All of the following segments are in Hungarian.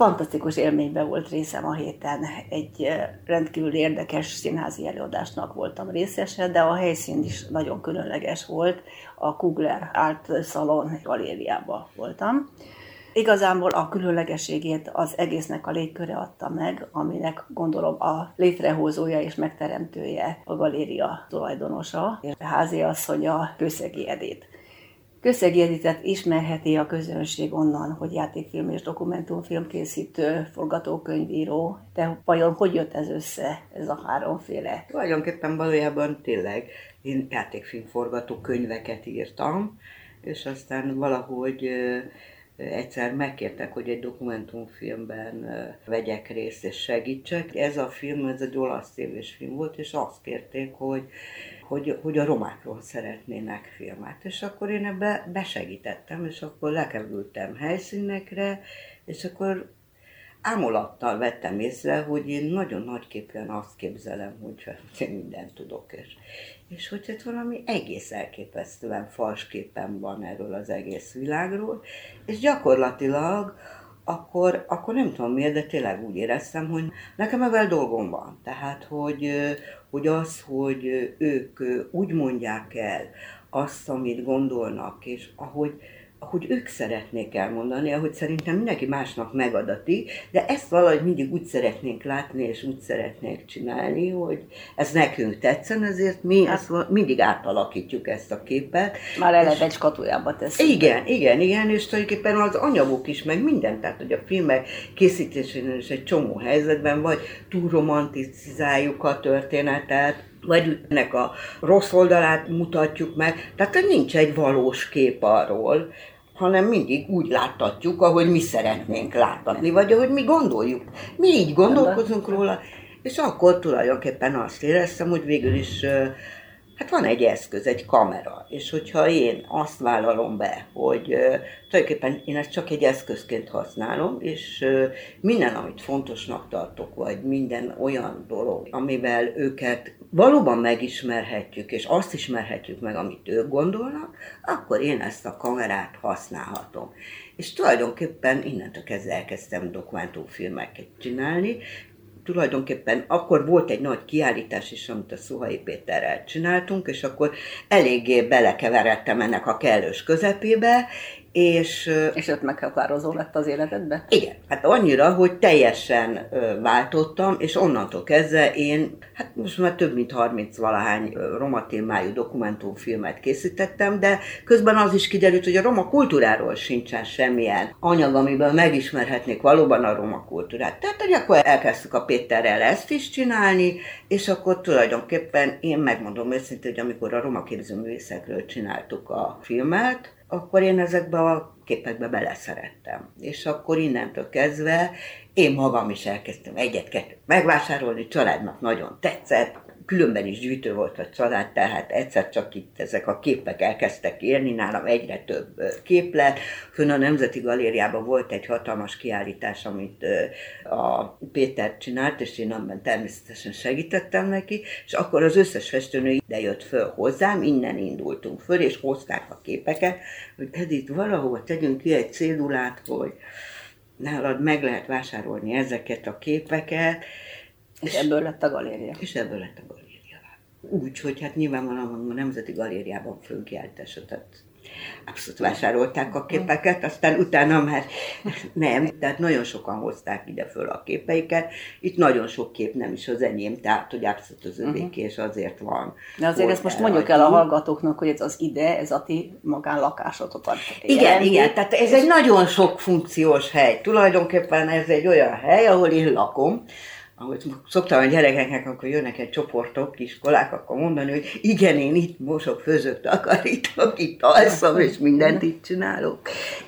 Fantasztikus élményben volt részem a héten. Egy rendkívül érdekes színházi előadásnak voltam részese, de a helyszín is nagyon különleges volt. A Kugler Art Salon galériában voltam. Igazából a különlegességét az egésznek a légköre adta meg, aminek gondolom a létrehozója és megteremtője a galéria tulajdonosa, és háziasszonya Kőszegi Edét. Közszegi Editet ismerheti a közönség onnan, hogy játékfilm és dokumentumfilm készítő, forgatókönyvíró. De vajon hogy jött ez össze, ez a háromféle? Tulajdonképpen valójában tényleg én játékfilm forgatókönyveket írtam, és aztán valahogy egyszer megkértek, hogy egy dokumentumfilmben vegyek részt és segítsek. Ez a film, ez egy olasz tévés film volt, és azt kérték, hogy hogy, hogy a romákról szeretnének filmet. És akkor én ebbe besegítettem, és akkor lekerültem helyszínekre, és akkor ámulattal vettem észre, hogy én nagyon nagyképpen azt képzelem, hogy én mindent tudok, és, és hogy hát valami egész elképesztően fals van erről az egész világról, és gyakorlatilag akkor, akkor nem tudom miért, de tényleg úgy éreztem, hogy nekem ebben dolgom van. Tehát, hogy, hogy az, hogy ők úgy mondják el azt, amit gondolnak, és ahogy, ahogy ők szeretnék elmondani, ahogy szerintem mindenki másnak megadati, de ezt valahogy mindig úgy szeretnénk látni, és úgy szeretnék csinálni, hogy ez nekünk tetszen, ezért mi hát, ezt mindig átalakítjuk ezt a képet. Már eleve egy skatujába teszünk. Igen, igen, igen, és tulajdonképpen az anyagok is, meg minden, tehát hogy a filmek készítésénél is egy csomó helyzetben, vagy túl romanticizáljuk a történetet, vagy ennek a rossz oldalát mutatjuk meg. Tehát nincs egy valós kép arról, hanem mindig úgy láttatjuk, ahogy mi szeretnénk látni, vagy ahogy mi gondoljuk. Mi így gondolkozunk róla, és akkor tulajdonképpen azt éreztem, hogy végül is Hát van egy eszköz, egy kamera, és hogyha én azt vállalom be, hogy uh, tulajdonképpen én ezt csak egy eszközként használom, és minden, amit fontosnak tartok, vagy minden olyan dolog, amivel őket valóban megismerhetjük, és azt ismerhetjük meg, amit ők gondolnak, akkor én ezt a kamerát használhatom. És tulajdonképpen innentől kezdve elkezdtem dokumentumfilmeket csinálni, tulajdonképpen akkor volt egy nagy kiállítás is, amit a Szuhai Péterrel csináltunk, és akkor eléggé belekeveredtem ennek a kellős közepébe, és, és ott meghatározó lett az életedbe? Igen, hát annyira, hogy teljesen váltottam, és onnantól kezdve én, hát most már több mint 30 valahány roma témájú dokumentumfilmet készítettem, de közben az is kiderült, hogy a roma kultúráról sincsen semmilyen anyag, amiben megismerhetnék valóban a roma kultúrát. Tehát, hogy akkor elkezdtük a Péterrel ezt is csinálni, és akkor tulajdonképpen én megmondom őszintén, hogy amikor a roma képzőművészekről csináltuk a filmet, akkor én ezekbe a képekbe beleszerettem. És akkor innentől kezdve én magam is elkezdtem egyet-kettőt megvásárolni, családnak nagyon tetszett, különben is gyűjtő volt a család, tehát egyszer csak itt ezek a képek elkezdtek érni, nálam egyre több kép Fönn a Nemzeti Galériában volt egy hatalmas kiállítás, amit a Péter csinált, és én abban természetesen segítettem neki, és akkor az összes festőnő ide jött föl hozzám, innen indultunk föl, és hozták a képeket, hogy Edith, valahova tegyünk ki egy cédulát, hogy nálad meg lehet vásárolni ezeket a képeket, és, és ebből lett a galéria. És ebből lett a galéria. Úgy, hogy hát nyilvánvalóan a Nemzeti Galériában fölkiáltása, tehát abszolút vásárolták a képeket, aztán utána már nem, tehát nagyon sokan hozták ide föl a képeiket. Itt nagyon sok kép nem is az enyém, tehát hogy abszolút az övéké, uh-huh. és azért van. De azért ezt most mondjuk el a hallgatóknak, hogy ez az ide, ez a ti magánlakásotokat. Igen, jelenti. igen, tehát ez egy nagyon sok funkciós hely. Tulajdonképpen ez egy olyan hely, ahol én lakom, ahogy szoktam a gyerekeknek, akkor jönnek egy csoportok, iskolák, akkor mondani, hogy igen, én itt mosok, főzök, takarítok, itt alszom, és mindent itt csinálok.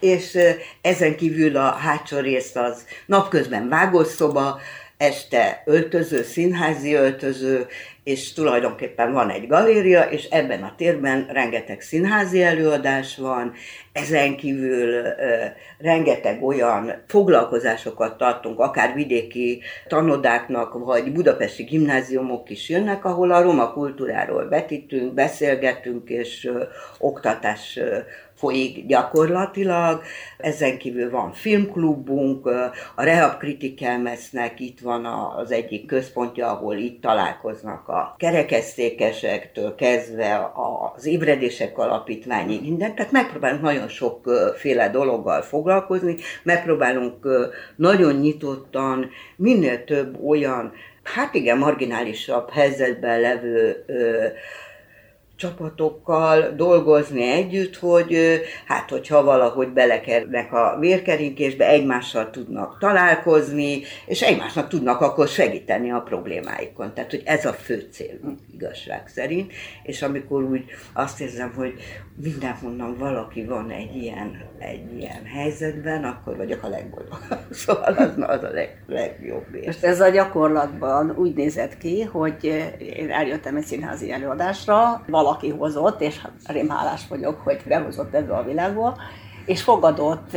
És ezen kívül a hátsó rész az napközben vágószoba, este öltöző, színházi öltöző, és tulajdonképpen van egy galéria, és ebben a térben rengeteg színházi előadás van, ezen kívül ö, rengeteg olyan foglalkozásokat tartunk, akár vidéki tanodáknak, vagy budapesti gimnáziumok is jönnek, ahol a roma kultúráról vetítünk, beszélgetünk, és ö, oktatás ö, folyik gyakorlatilag. Ezen kívül van filmklubunk, a Rehab Kritikelmesznek itt van az egyik központja, ahol itt találkoznak a kerekesztékesektől kezdve az ébredések alapítványig minden. Tehát megpróbálunk nagyon sokféle dologgal foglalkozni, megpróbálunk nagyon nyitottan minél több olyan, hát igen, marginálisabb helyzetben levő csapatokkal dolgozni együtt, hogy hát hogyha valahogy belekernek a vérkeringésbe, egymással tudnak találkozni, és egymásnak tudnak akkor segíteni a problémáikon. Tehát, hogy ez a fő cél igazság szerint, és amikor úgy azt érzem, hogy mindenhonnan valaki van egy ilyen, egy ilyen helyzetben, akkor vagyok a legboldogabb. Szóval az, az a leg, legjobb érzés. Most ez a gyakorlatban úgy nézett ki, hogy én eljöttem egy színházi előadásra, valaki hozott, és rém hálás vagyok, hogy behozott ebbe a világba, és fogadott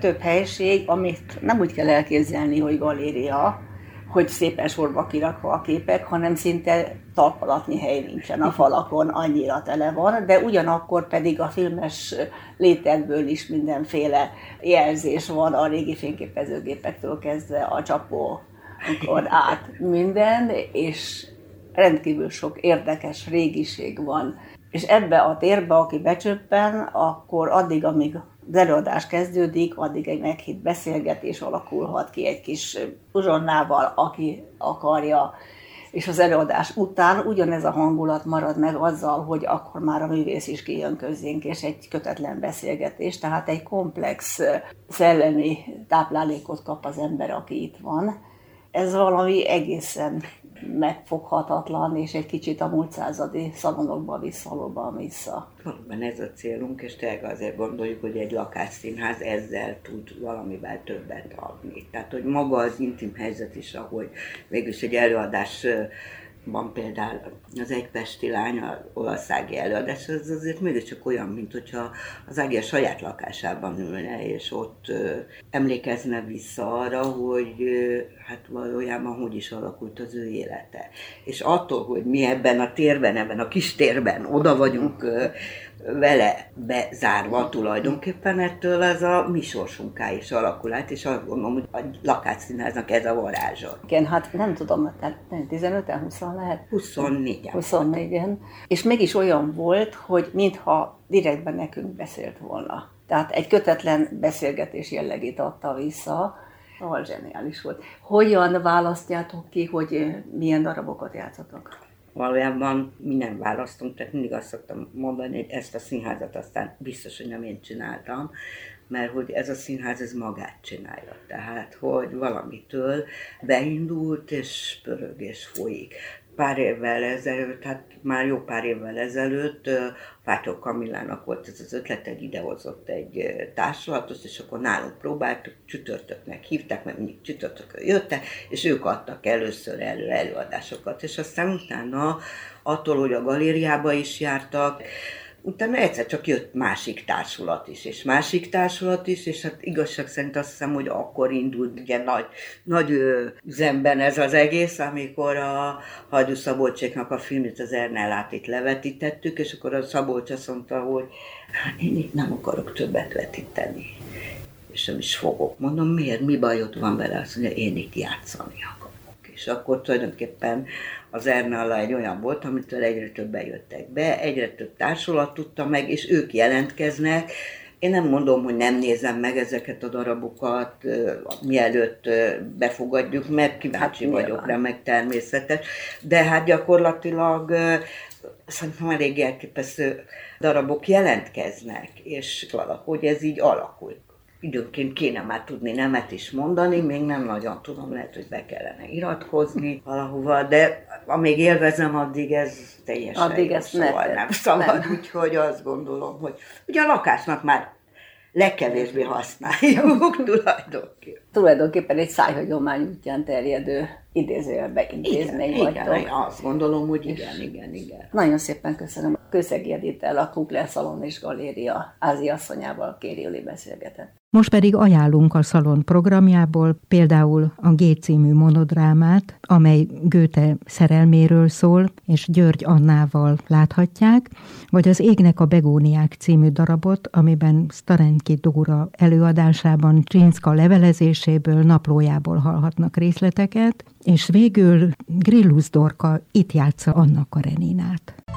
több helység, amit nem úgy kell elképzelni, hogy galéria, hogy szépen sorba kirakva a képek, hanem szinte talpalatni hely nincsen a falakon, annyira tele van, de ugyanakkor pedig a filmes létekből is mindenféle jelzés van a régi fényképezőgépektől kezdve a csapó át minden, és rendkívül sok érdekes régiség van. És ebbe a térbe, aki becsöppen, akkor addig, amíg az előadás kezdődik, addig egy meghitt beszélgetés alakulhat ki egy kis uzsonnával, aki akarja, és az előadás után ugyanez a hangulat marad meg azzal, hogy akkor már a művész is kijön közénk, és egy kötetlen beszélgetés, tehát egy komplex szellemi táplálékot kap az ember, aki itt van. Ez valami egészen megfoghatatlan, és egy kicsit a múlt századi szalonokba visszalóban vissza. Valóban ez a célunk, és tényleg azért gondoljuk, hogy egy lakásszínház ezzel tud valamivel többet adni. Tehát, hogy maga az intim helyzet is, ahogy végülis egy előadás van például az egy pesti lány, a olaszsági előadás, az azért mégiscsak olyan, mint hogyha az Ági a saját lakásában ülne, és ott ö, emlékezne vissza arra, hogy ö, hát valójában hogy is alakult az ő élete. És attól, hogy mi ebben a térben, ebben a kis térben oda vagyunk ö, vele bezárva tulajdonképpen ettől ez a mi sorsunká is alakul át, és azt gondolom, hogy a lakásszínháznak ez a varázsa. Igen, hát nem tudom, tehát 15-en, 20 lehet? 24-en. 24-en. És mégis olyan volt, hogy mintha direktben nekünk beszélt volna. Tehát egy kötetlen beszélgetés jellegét adta vissza, ahol zseniális volt. Hogyan választjátok ki, hogy milyen darabokat játszatok? Valójában mi nem választunk, tehát mindig azt szoktam mondani, hogy ezt a színházat aztán biztos, hogy nem én csináltam, mert hogy ez a színház ez magát csinálja. Tehát, hogy valamitől beindult, és pörög, és folyik pár évvel ezelőtt, hát már jó pár évvel ezelőtt Fátyok Kamillának volt ez az ötlet, egy idehozott egy társulatot, és akkor nálunk próbáltuk, csütörtöknek hívták, mert mindig csütörtökön jöttek, és ők adtak először elő előadásokat, és aztán utána attól, hogy a galériába is jártak, utána egyszer csak jött másik társulat is, és másik társulat is, és hát igazság szerint azt hiszem, hogy akkor indult ugye nagy, nagy üzemben ez az egész, amikor a Hajdú Szabolcséknak a filmét, az Ernellát itt levetítettük, és akkor a Szabolcs azt mondta, hogy hát én itt nem akarok többet vetíteni és nem is fogok. Mondom, miért, mi bajod van vele? Azt mondja, én itt játszani. És akkor tulajdonképpen az Ernalla egy olyan volt, amitől egyre többen jöttek be, egyre több társulat tudta meg, és ők jelentkeznek, én nem mondom, hogy nem nézem meg ezeket a darabokat, mielőtt befogadjuk, mert kíváncsi hát, vagyok rá, meg természetes, de hát gyakorlatilag szerintem elég elképesztő darabok jelentkeznek, és valahogy ez így alakult időnként kéne már tudni nemet is mondani, még nem nagyon tudom, lehet, hogy be kellene iratkozni valahova, de amíg élvezem, addig ez teljesen addig jó, szóval ne nem szabad, nem. úgyhogy azt gondolom, hogy ugye a lakásnak már legkevésbé használjuk tulajdonképpen. Tulajdonképpen egy szájhagyomány útján terjedő idézőjelbe intézmény igen, vagytok. Igen, azt gondolom, hogy igen, igen, igen. Nagyon szépen köszönöm. Közegi Editel, a Kugler Szalon és Galéria Ázia asszonyával Kéri beszélgetett. Most pedig ajánlunk a szalon programjából például a G című monodrámát, amely Göte szerelméről szól, és György Annával láthatják, vagy az Égnek a begóniák című darabot, amiben Starenki Dóra előadásában Csinszka levelezéséből, naplójából hallhatnak részleteket, és végül Grillus Dorka itt játsza Anna Kareninát.